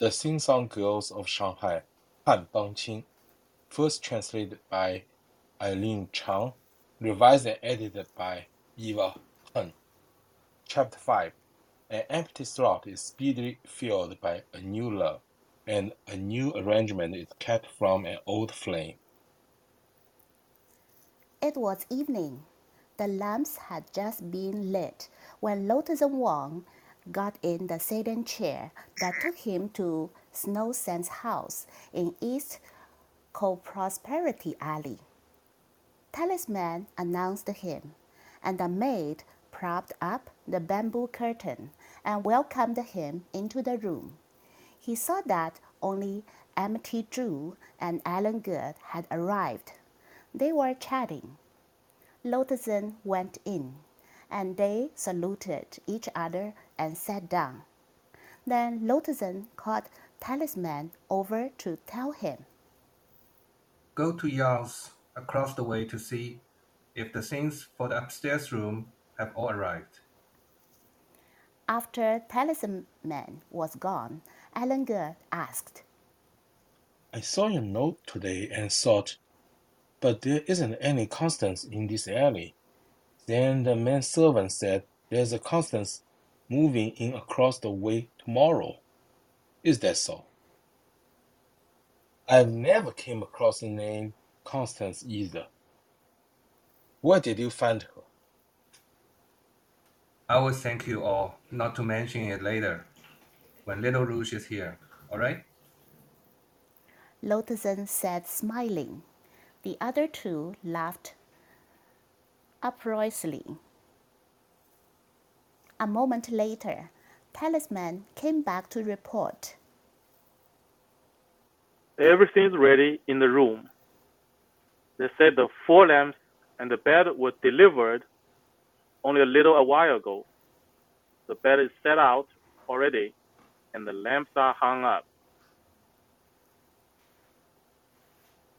The Sing Song Girls of Shanghai, Han Bangqing, first translated by Eileen Chang, revised and edited by Eva Hung. Chapter 5 An empty slot is speedily filled by a new love, and a new arrangement is kept from an old flame. It was evening. The lamps had just been lit when Lotus and Wang got in the sedan chair that took him to Snowscent's house in East Co-Prosperity Alley. Talisman announced him, and the maid propped up the bamboo curtain and welcomed him into the room. He saw that only Amity Zhu and Alan Good had arrived. They were chatting. Lotusen went in, and they saluted each other and sat down. Then Lotusen called Talisman over to tell him. Go to Yang's across the way to see if the things for the upstairs room have all arrived. After Talisman was gone, Alan Good asked, I saw your note today and thought, but there isn't any Constance in this alley. Then the manservant said there's a Constance moving in across the way tomorrow. Is that so? I've never came across the name Constance either. Where did you find her? I will thank you all not to mention it later when Little Rouge is here, all right? Lotusen said, smiling. The other two laughed uproariously. A moment later, Talisman came back to report. Everything's ready in the room. They said the four lamps and the bed were delivered only a little a while ago. The bed is set out already, and the lamps are hung up.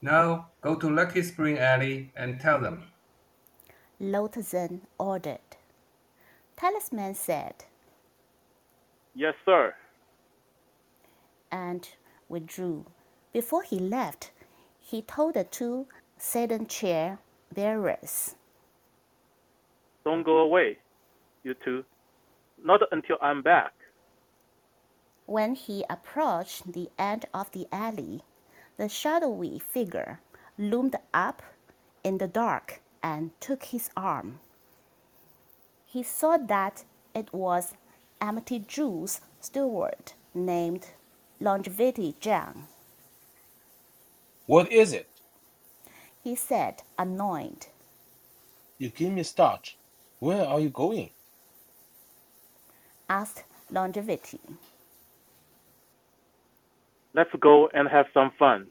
Now go to Lucky Spring Alley and tell them. Lotusen ordered. Talisman said, Yes, sir. and withdrew. Before he left, he told the two sedan chair bearers, Don't go away, you two. Not until I'm back. When he approached the end of the alley, the shadowy figure loomed up in the dark and took his arm. He saw that it was Amity Zhu's steward named Longevity Zhang. What is it? He said, annoyed. You give me starch. Where are you going? Asked Longevity. Let's go and have some fun.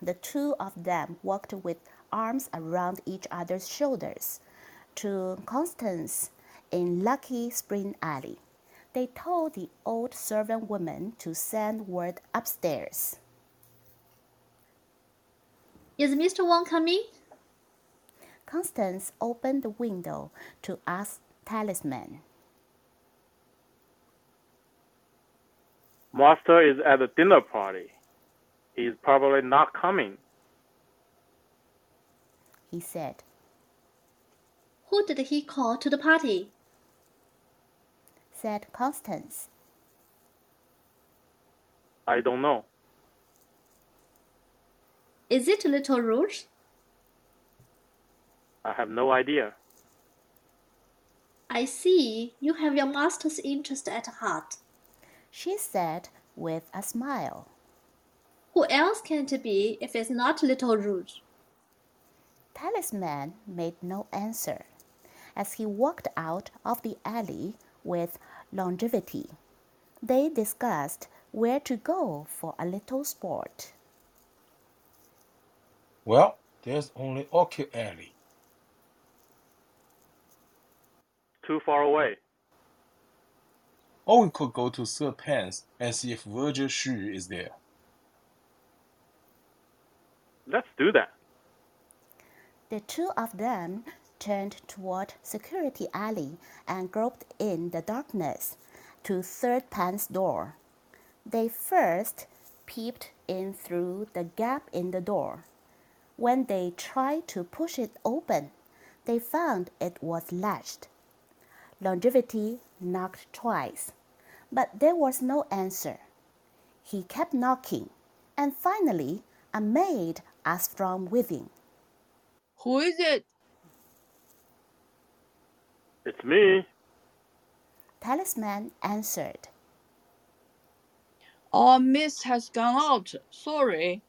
The two of them walked with arms around each other's shoulders to Constance in Lucky Spring Alley. They told the old servant woman to send word upstairs. Is Mr. Wang coming? Constance opened the window to ask Talisman. Master is at a dinner party. He's probably not coming. He said, Who did he call to the party? said Constance. I don't know. Is it Little Rouge? I have no idea. I see you have your master's interest at heart. She said with a smile. Who else can it be if it's not Little Rouge? Talisman made no answer as he walked out of the alley with longevity. They discussed where to go for a little sport. Well, there's only Orchid Alley. Too far away. Or we could go to Third Pan's and see if Virgil Xu is there. Let's do that. The two of them turned toward Security Alley and groped in the darkness to Third Pan's door. They first peeped in through the gap in the door. When they tried to push it open, they found it was latched. Longevity knocked twice, but there was no answer. He kept knocking, and finally a maid asked from within. Who is it? It's me. Talisman answered. Our miss has gone out. Sorry.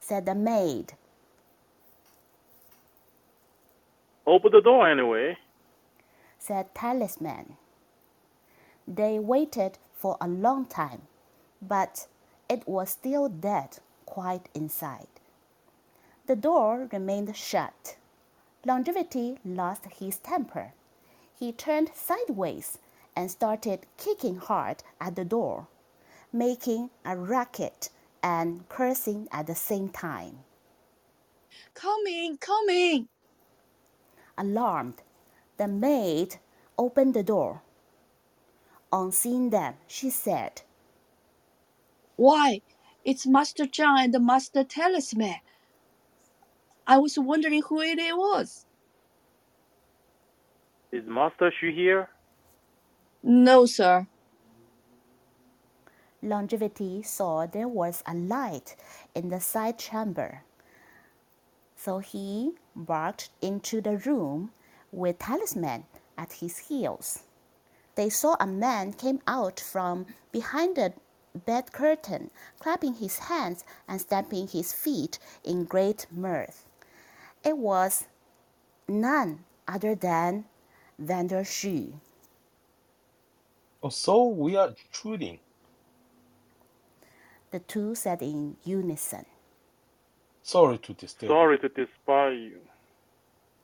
said the maid. Open the door anyway. said Talisman. They waited for a long time, but it was still dead quiet inside. The door remained shut. Longevity lost his temper. He turned sideways and started kicking hard at the door, making a racket and cursing at the same time. Coming, coming. Alarmed, the maid opened the door. On seeing them, she said, Why, it's Master John and Master Talisman. I was wondering who it was. Is Master Xu here? No, sir. Longevity saw there was a light in the side chamber. So he barked into the room with Talisman at his heels. They saw a man came out from behind the bed curtain, clapping his hands and stamping his feet in great mirth. It was none other than Vander Shu. Oh, so we are intruding. The two said in unison. Sorry to disturb. Sorry to despise you.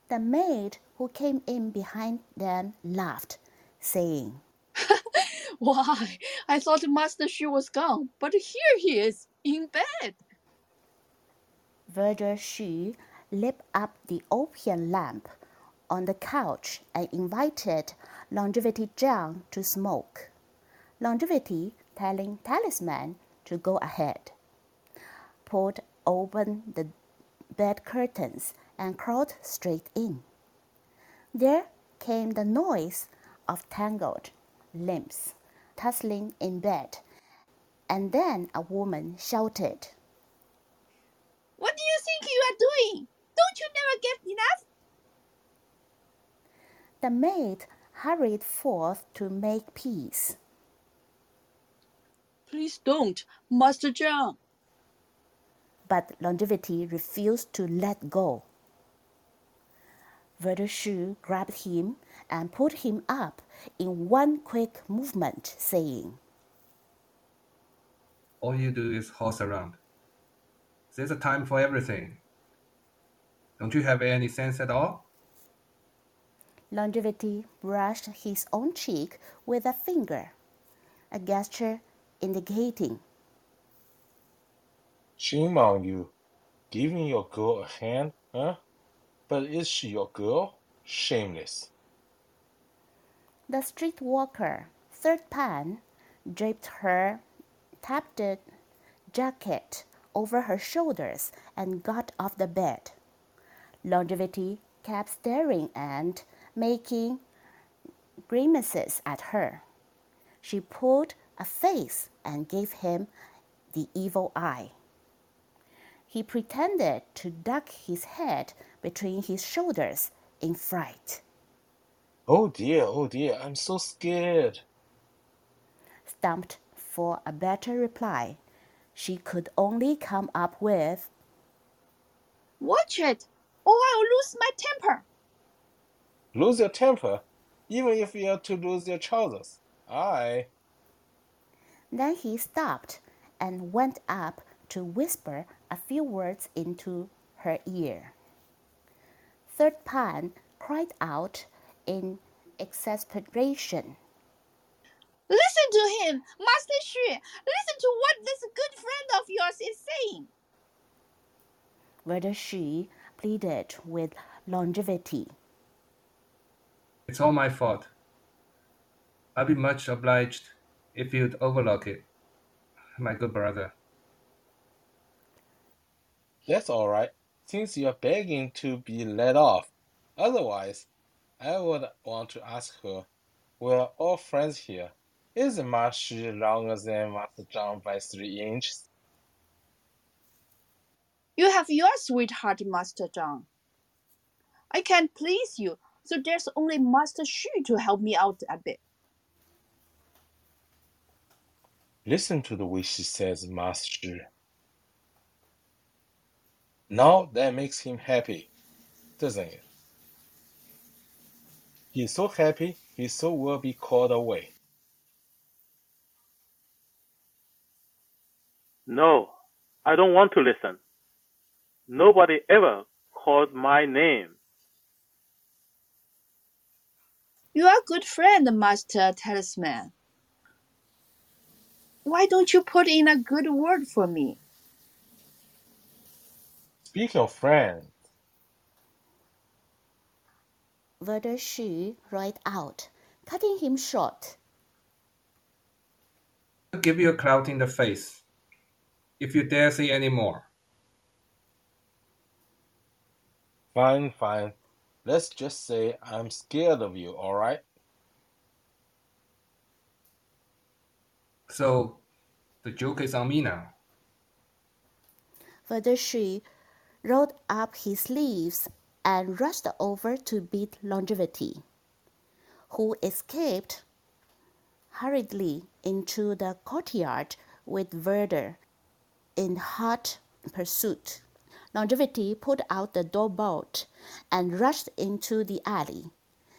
The maid who came in behind them laughed, saying, Why, I thought Master Xu was gone, but here he is, in bed. Verger Xu lit up the opium lamp on the couch and invited Longevity Zhang to smoke. Longevity, telling Talisman to go ahead, pulled open the bed curtains and crawled straight in. There came the noise of tangled limbs tussling in bed, and then a woman shouted, What do you think you are doing? Don't you never get enough? The maid hurried forth to make peace. Please don't, Master John. But longevity refused to let go. Verdeshu grabbed him and put him up in one quick movement, saying, All you do is horse around. There's a time for everything. Don't you have any sense at all? Longevity brushed his own cheek with a finger, a gesture indicating, Shame on you. Giving your girl a hand, huh? But is she your girl? Shameless. The streetwalker, Third Pan, draped her tapped jacket over her shoulders and got off the bed. Longevity kept staring and making grimaces at her. She pulled a face and gave him the evil eye. He pretended to duck his head between his shoulders in fright. Oh dear, oh dear, I'm so scared. Stumped for a better reply, she could only come up with, Watch it, or I'll lose my temper. Lose your temper, even if you are to lose your trousers. I. Then he stopped and went up to whisper a few words into her ear. Third Pan cried out in exasperation. Listen to him, Master Xu. Listen to what this good friend of yours is saying. Whether she pleaded with longevity. It's all my fault. I'd be much obliged if you'd overlook it, my good brother. That's all right, since you're begging to be let off. Otherwise, I would want to ask her. We're all friends here. Isn't Ma Shi longer than Master Zhang by three inches? You have your sweetheart, Master Zhang. I can't please you, so there's only Master Xu to help me out a bit. Listen to the way she says Master Shi. Now that makes him happy, doesn't it? He's so happy, he so will be called away. No, I don't want to listen. Nobody ever called my name. You are a good friend, Master Talisman. Why don't you put in a good word for me? Speak of friends, Werder Xu right out, cutting him short. I'll give you a clout in the face if you dare say any more. fine, fine. Let's just say I'm scared of you, all right? So, the joke is on me now. Werder Xu rolled up his sleeves and rushed over to beat Longevity, who escaped hurriedly into the courtyard with Werder in hot pursuit. Longevity pulled out the door bolt and rushed into the alley,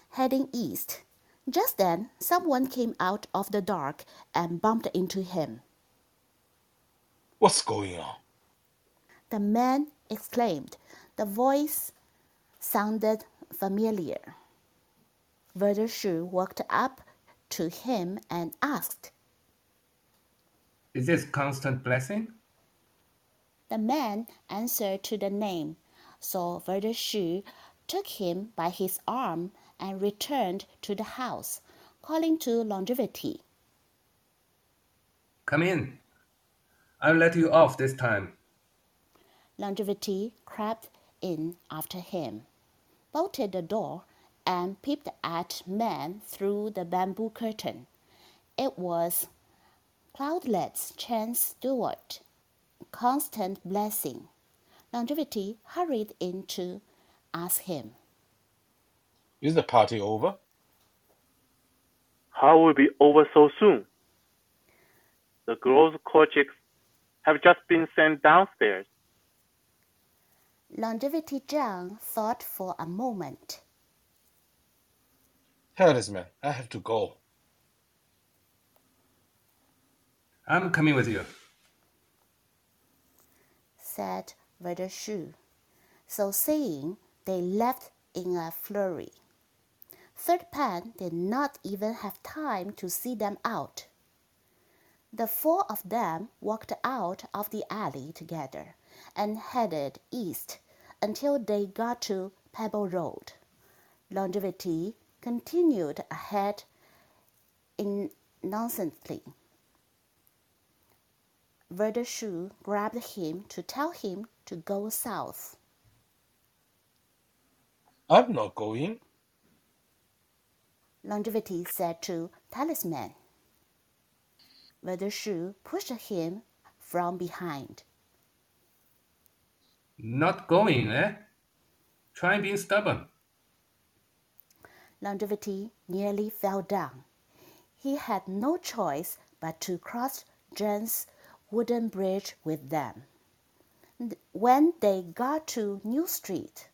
heading east. Just then, someone came out of the dark and bumped into him. What's going on? The man exclaimed. The voice sounded familiar. Werder Xu walked up to him and asked. Is this constant blessing? The man answered to the name, so Xu took him by his arm and returned to the house, calling to Longevity. Come in. I'll let you off this time. Longevity crept in after him, bolted the door, and peeped at man through the bamboo curtain. It was Cloudlet's Chance Stewart. Constant blessing. Longevity hurried in to ask him. Is the party over? How will it be over so soon? The girls' coachicks have just been sent downstairs. Longevity Zhang thought for a moment. Talisman, I have to go. I'm coming with you. Said Werder Xu. So saying, they left in a flurry. Third Pan did not even have time to see them out. The four of them walked out of the alley together and headed east until they got to Pebble Road. Longevity continued ahead innocently. Werder Xu grabbed him to tell him to go south. I'm not going. Longevity said to Talisman. Werder Xu pushed him from behind. Not going, eh? Try being stubborn. Longevity nearly fell down. He had no choice but to cross Zheng's wooden bridge with them. When they got to New Street,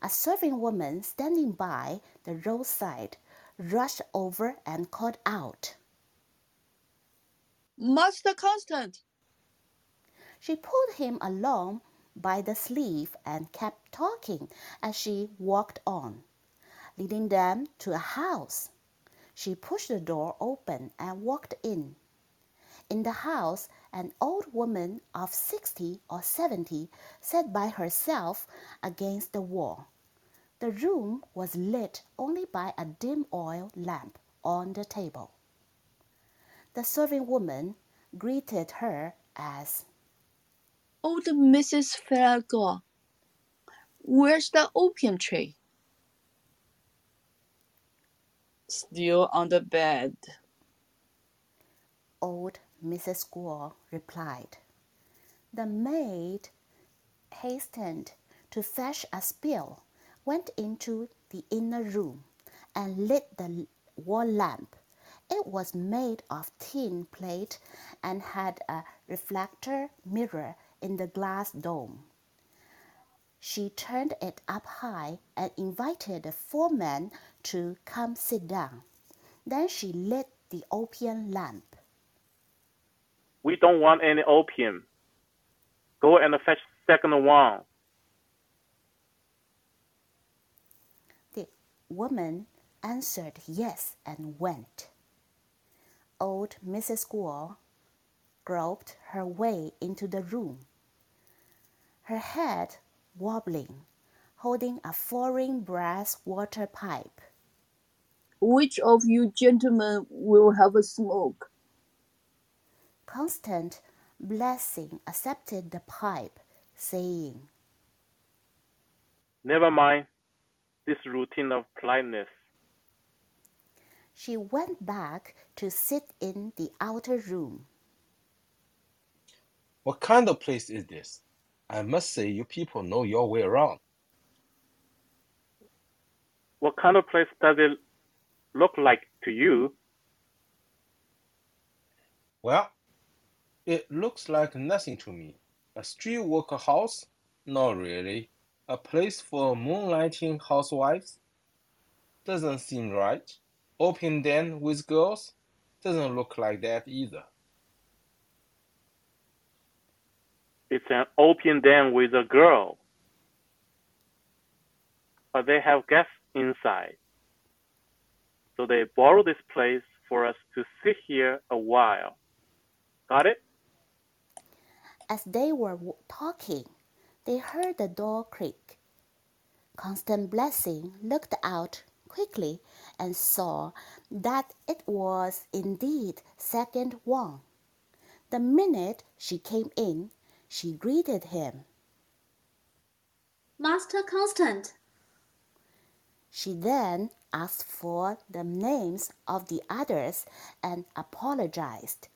a serving woman standing by the roadside rushed over and called out. Master Constant, She pulled him along by the sleeve and kept talking as she walked on, leading them to a house. She pushed the door open and walked in. In the house, an old woman of sixty or seventy sat by herself against the wall. The room was lit only by a dim oil lamp on the table. The serving woman greeted her as Old Mrs. Farragut, where's the opium tree? Still on the bed. old Mrs. Squaw replied. The maid hastened to fetch a spill, went into the inner room, and lit the wall lamp. It was made of tin plate and had a reflector mirror in the glass dome. She turned it up high and invited the four men to come sit down. Then she lit the opium lamp. We don't want any opium. Go and fetch second one. The woman answered yes and went. Old Mrs. Guo groped her way into the room, her head wobbling, holding a foreign brass water pipe. Which of you gentlemen will have a smoke? Constant Blessing accepted the pipe, saying, Never mind this routine of politeness. She went back to sit in the outer room. What kind of place is this? I must say you people know your way around. What kind of place does it look like to you? Well, it looks like nothing to me. A street worker house? Not really. A place for moonlighting housewives? Doesn't seem right. Open den with girls? Doesn't look like that either. It's an open den with a girl. But they have guests inside. So they borrow this place for us to sit here a while. Got it? As they were talking, they heard the door creak. Constant Blessing looked out quickly and saw that it was indeed Second Wang. The minute she came in, she greeted him. Master Constant, She then asked for the names of the others and apologized.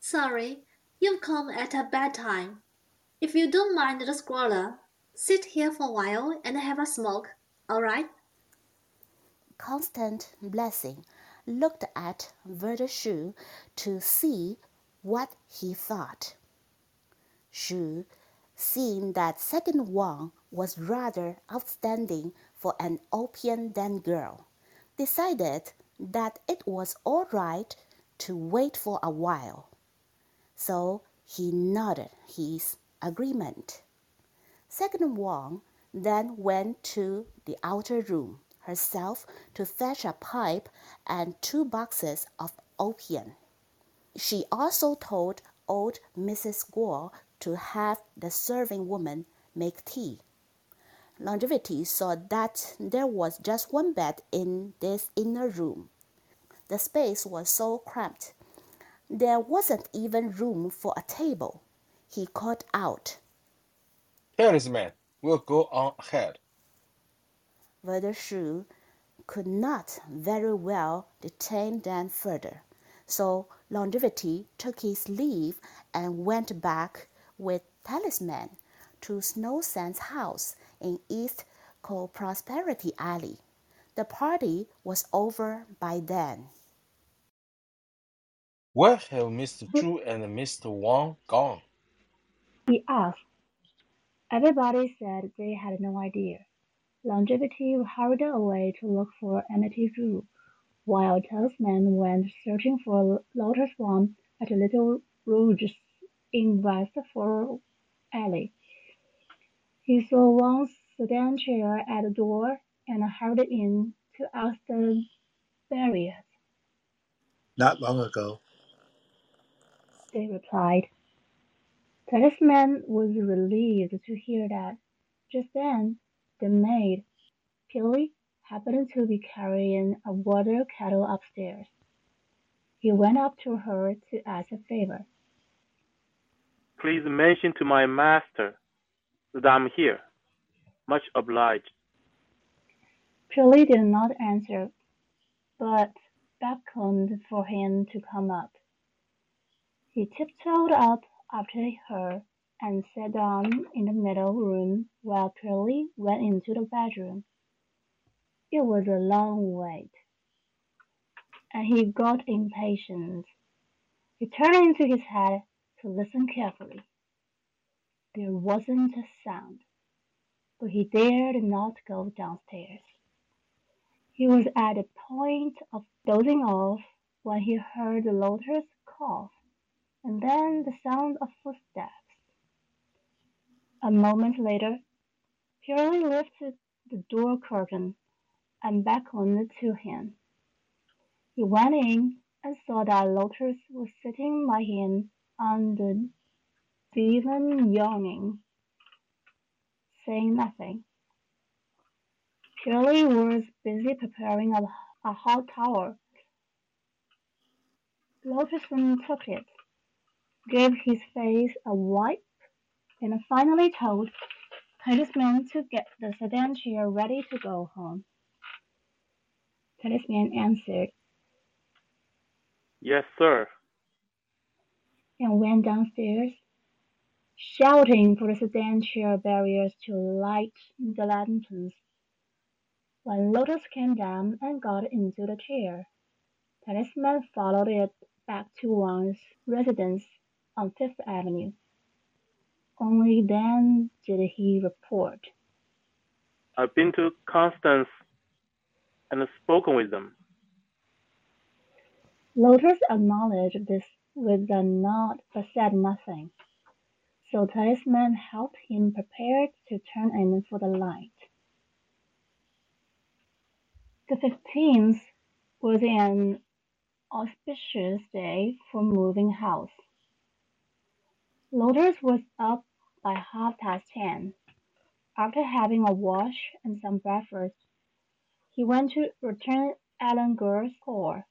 sorry, you've come at a bad time. If you don't mind the squalor, sit here for a while and have a smoke, all right? Constant Blessing looked at Verdeshu to see what he thought. Shu, seeing that second Wang was rather outstanding for an opium den girl, decided that it was all right to wait for a while. So he nodded his agreement. Second Wang then went to the outer room herself to fetch a pipe and two boxes of opium. She also told old Mrs. Guo to have the serving woman make tea. Longevity saw that there was just one bed in this inner room. The space was so cramped, there wasn't even room for a table. He called out. Talisman, we'll go on ahead. Verdeshu could not very well detain them further, so Longevity took his leave and went back with Talisman to Snowscent's house in East Co Prosperity Alley. The party was over by then. Where have Mr. Zhu and Mr. Wang gone? He asked. Everybody said they had no idea. Longevity hurried away to look for Amity Zhu, while Talisman went searching for Lotus One at a Little Rouge in West Fort Alley. He saw Wang's sedan chair at the door and hurried in to ask the barriers. Not long ago. They replied. Talisman was relieved to hear that. Just then, the maid, Pearlie, happened to be carrying a water kettle upstairs. He went up to her to ask a favor. Please mention to my master that I'm here. Much obliged. Pearlie did not answer, but beckoned for him to come up. He tiptoed up after her and sat down in the middle room while Pearlie went into the bedroom. It was a long wait, and he got impatient. He turned into his head to listen carefully. There wasn't a sound, but he dared not go downstairs. He was at the point of dozing off when he heard the Lotus cough, and then the sound of footsteps. A moment later, Pearlie lifted the door curtain and beckoned to him. He went in and saw that Lotus was sitting by him on the divan yawning, saying nothing. Pearlie was busy preparing a, a hot towel. Lotus took it, gave his face a wipe, and finally told Talisman to get the sedan chair ready to go home. Talisman answered Yes, sir. and went downstairs, shouting for the sedan chair barriers to light the lanterns. When Lotus came down and got into the chair, Talisman followed it back to Wang's residence on Fifth Avenue. Only then did he report. I've been to Constance and spoken with them. Lotus acknowledged this with a nod but said nothing. So Talisman helped him prepare to turn in for the light. The fifteenth was an auspicious day for moving house. Lotus was up by half past ten. After having a wash and some breakfast, he went to return Ellen Gur's call.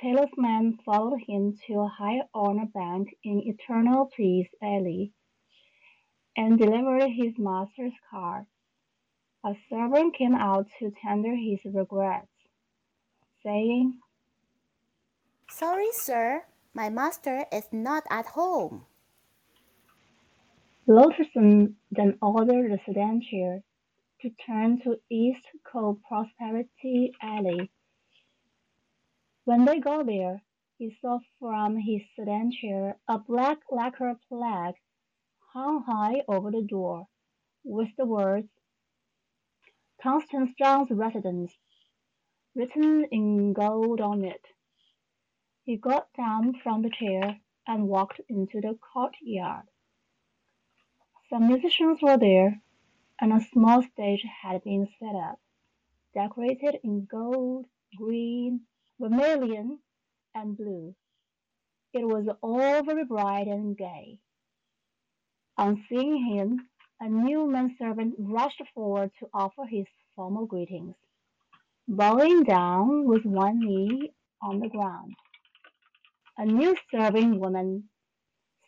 Talisman followed him to a high honor bank in Eternal Peace Alley and delivered his master's card. A servant came out to tender his regrets, saying, Sorry, sir, my master is not at home. Loterson then ordered the sedan chair to turn to East Co-Prosperity Alley. When they got there, he saw from his sedan chair a black lacquer plaque hung high over the door, with the words Constance John's residence written in gold on it. He got down from the chair and walked into the courtyard. Some musicians were there, and a small stage had been set up, decorated in gold, green, vermilion, and blue. It was all very bright and gay. On seeing him, a new manservant rushed forward to offer his formal greetings, bowing down with one knee on the ground. A new serving woman,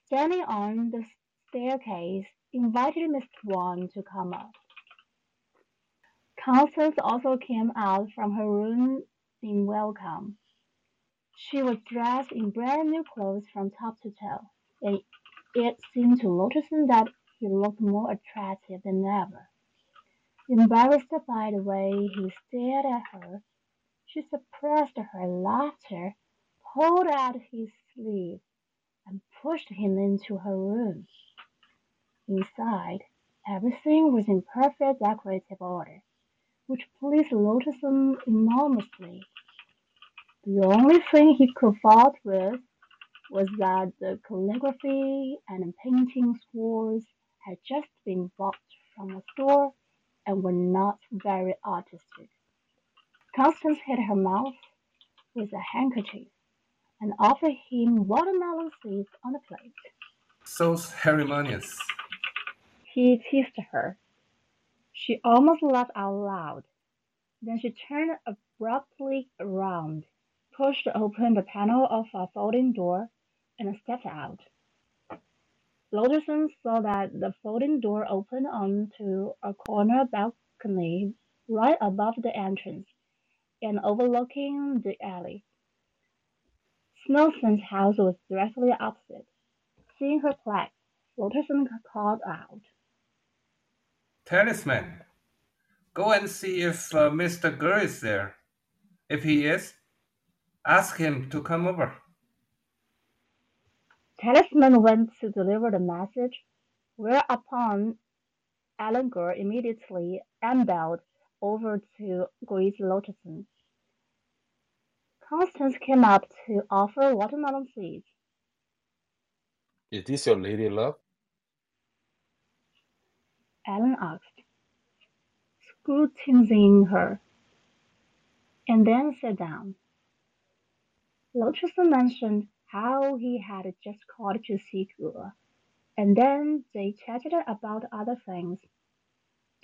standing on the staircase, invited Miss Wang to come up. Constance also came out from her room in welcome. She was dressed in brand new clothes from top to toe, and it seemed to Lotuson that he looked more attractive than ever. Embarrassed by the way he stared at her, she suppressed her laughter, pulled out his sleeve, and pushed him into her room. Inside, everything was in perfect decorative order, which pleased Lotuson enormously. The only thing he could fault with was that the calligraphy and painting scores had just been bought from a store and were not very artistic. Constance hid her mouth with a handkerchief and offered him watermelon seeds on a plate. So ceremonious. He teased her. She almost laughed out loud. Then she turned abruptly around, pushed open the panel of a folding door, and stepped out. Lodgerson saw that the folding door opened onto a corner balcony right above the entrance and overlooking the alley. Snowscent's house was directly opposite. Seeing her plaque, Lodgerson called out. Talisman, go and see if uh, Mr. Gurr is there. If he is, ask him to come over. Talisman went to deliver the message, whereupon Alan Gurr immediately ambled over to greet Lodgerson. Constance came up to offer watermelon seeds. Is this your lady love? Alan asked, scrutinizing her, and then sat down. Lodgerson mentioned how he had just called to see Gurr, and then they chatted about other things.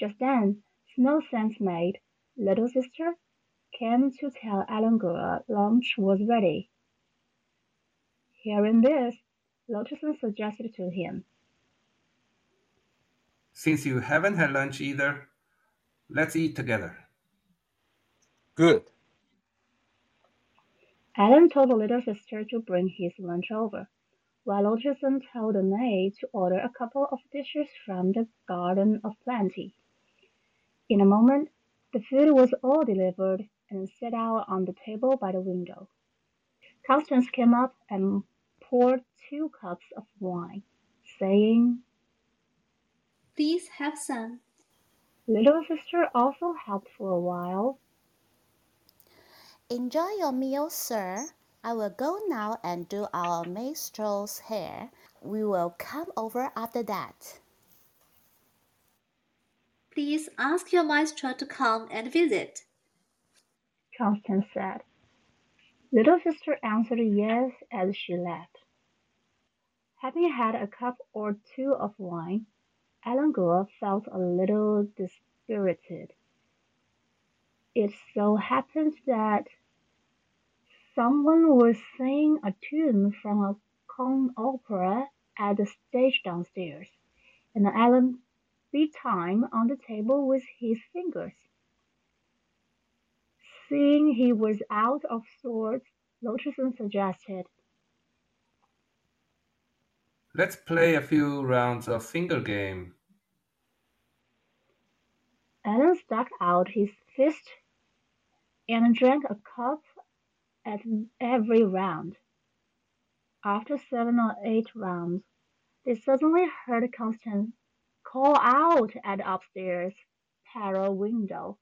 Just then, Snow Snowscent's maid, little sister, came to tell Alan Gurr lunch was ready. Hearing this, Lodgerson suggested to him, Since you haven't had lunch either, let's eat together. Good. Alan told the little sister to bring his lunch over, while Lodgerson told the maid to order a couple of dishes from the Garden of Plenty. In a moment, the food was all delivered and set out on the table by the window. Constance came up and poured two cups of wine, saying, Please have some. Little sister also helped for a while. Enjoy your meal, sir. I will go now and do our minstrel's hair. We will come over after that. Please ask your maestro to come and visit. Constance said. Little sister answered yes as she left. Having had a cup or two of wine, Alan Gore felt a little dispirited. It so happened that someone was singing a tune from a con opera at the stage downstairs, and Alan beat time on the table with his fingers. Seeing he was out of sorts, Lodgerson suggested, Let's play a few rounds of finger game. Alan stuck out his fist and drank a cup at every round. After seven or eight rounds, they suddenly heard Constance call out at the upstairs parlor window.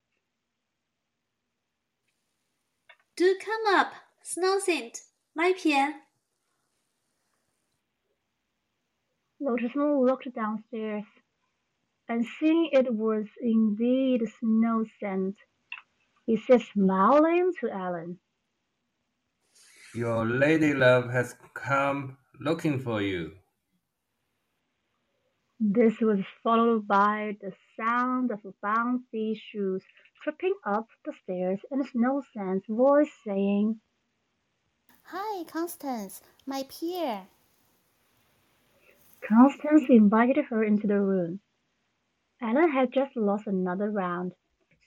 Do come up, Snowscent, my dear. Lodgerson looked downstairs, and seeing it was indeed Snowscent, he said smiling to Alan. Your lady love has come looking for you. This was followed by the sound of bouncy shoes tripping up the stairs and Snowscent's voice saying, Hi, Constance, my peer. Constance invited her into the room. Alan had just lost another round,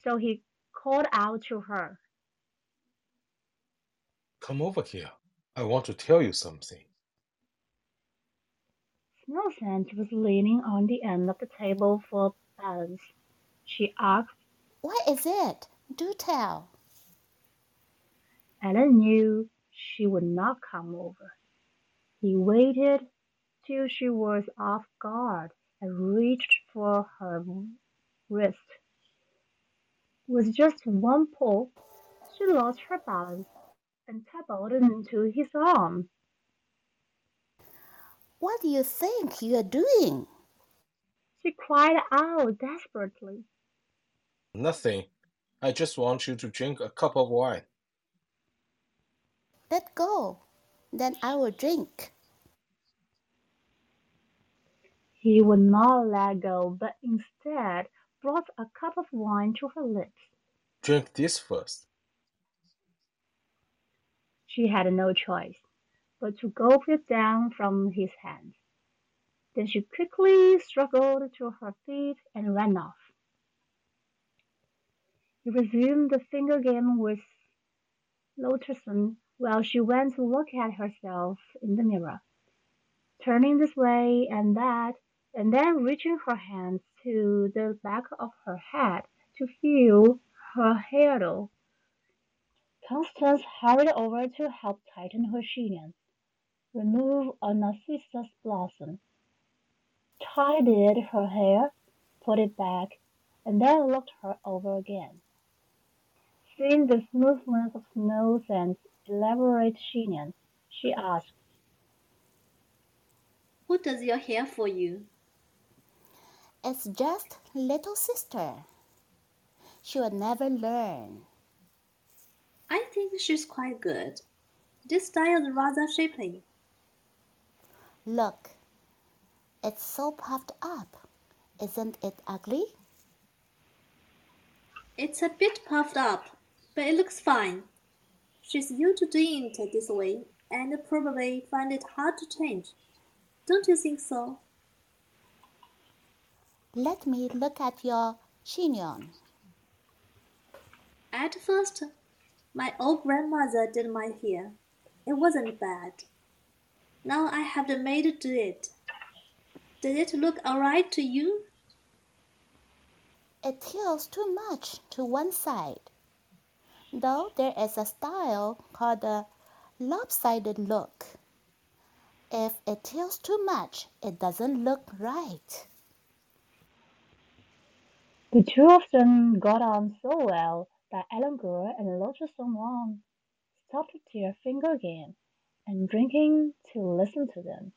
so he called out to her. Come over here. I want to tell you something. Snowscent was leaning on the end of the table for balance. She asked, What is it? Do tell. Alan knew she would not come over. He waited till she was off guard and reached for her wrist. With just one pull, she lost her balance and tumbled into his arm. What do you think you are doing? She cried out desperately. Nothing. I just want you to drink a cup of wine. Let go. Then I will drink. He would not let go, but instead brought a cup of wine to her lips. Drink this first. She had no choice but to gulp it down from his hands. Then she quickly struggled to her feet and ran off. He resumed the finger game with Lutterson while she went to look at herself in the mirror, turning this way and that, and then reaching her hands to the back of her head to feel her hairdo. Constance hurried over to help tighten her chignon, remove a narcissus blossom, tidied her hair, put it back, and then looked her over again. Seeing the smoothness of Snowscent's elaborate chignon, she asked, Who does your hair for you? It's just little sister. She will never learn. I think she's quite good. This style is rather shapely. Look, it's so puffed up. Isn't it ugly? It's a bit puffed up, but it looks fine. She's used to doing it this way and probably find it hard to change. Don't you think so? Let me look at your chignon. At first, my old grandmother did my hair. It wasn't bad. Now I have the maid do it. Did it look alright to you? It tilts too much to one side. Though there is a style called the lopsided look. If it tilts too much, it doesn't look right. The two of them got on so well that Ellingur and Lotus Wang stopped to their finger game and drinking to listen to them.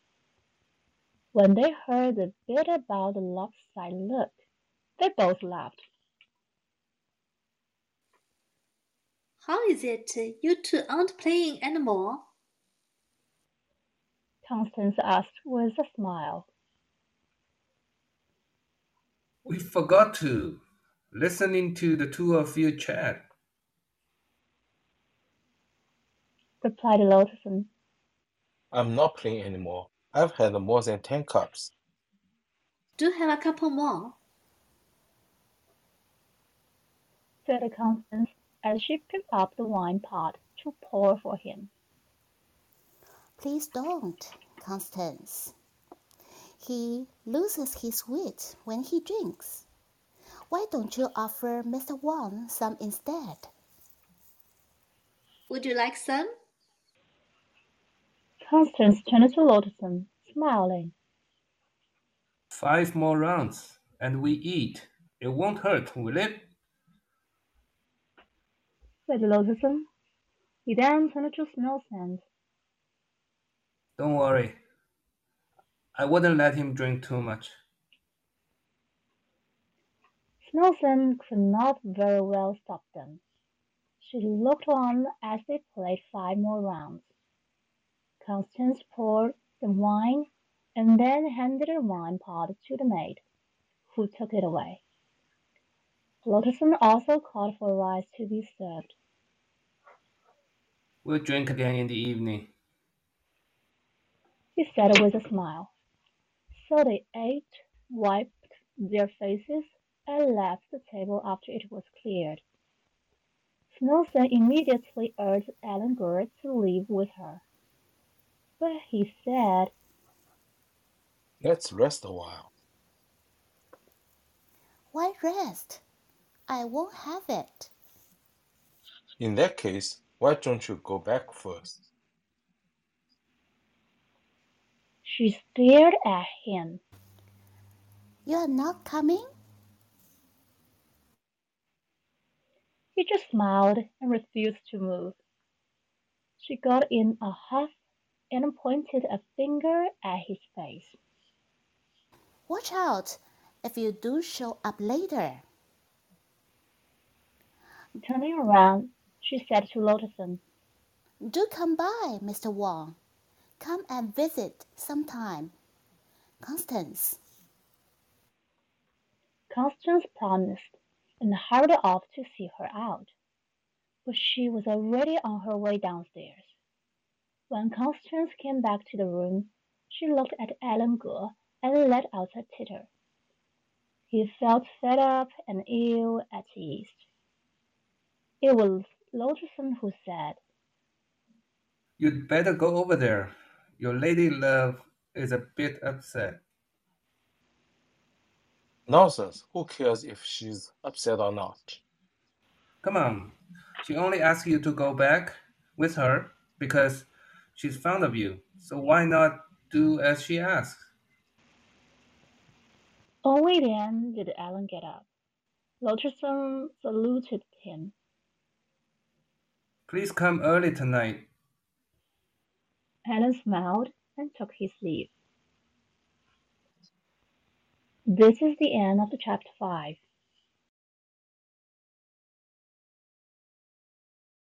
When they heard the bit about the lopsided look, they both laughed. How is it you two aren't playing anymore? Constance asked with a smile. We forgot to. Listening to the two of you chat. Replied Lotuson. I'm not playing anymore. I've had more than ten cups. Do have a couple more. said Constance as she picked up the wine pot to pour for him. Please don't, Constance. He loses his wit when he drinks. Why don't you offer Mr. Wang some instead? Would you like some? Constance turned to Lotuson, smiling. Five more rounds, and we eat. It won't hurt, will it? Said Lotuson. He then turned to Snowscent. Don't worry. I wouldn't let him drink too much. Snowscent could not very well stop them. She looked on as they played five more rounds. Constance poured the wine and then handed the wine pot to the maid, who took it away. Lotuson also called for rice to be served. We'll drink again in the evening. He said with a smile. So they ate, wiped their faces, and left the table after it was cleared. Snowscent immediately urged Ellingur to leave with her. But he said, Let's rest a while. Why rest? I won't have it. In that case, why don't you go back first? She stared at him. You are not coming? He just smiled and refused to move. She got in a huff and pointed a finger at his face. Watch out if you do show up later. Turning around, she said to Lotuson, Do come by, Mr. Wang. Come and visit sometime. Constance. Constance promised and hurried off to see her out, but she was already on her way downstairs. When Constance came back to the room, she looked at Alan Gore and let out a titter. He felt fed up and ill at ease. It was Lutherson who said, You'd better go over there. Your lady love is a bit upset. Nonsense. Who cares if she's upset or not? Come on. She only asked you to go back with her because she's fond of you. So why not do as she asks? Only then did Alan get up. Lutherson saluted him. Please come early tonight. Alan smiled and took his leave. This is the end of the chapter 5.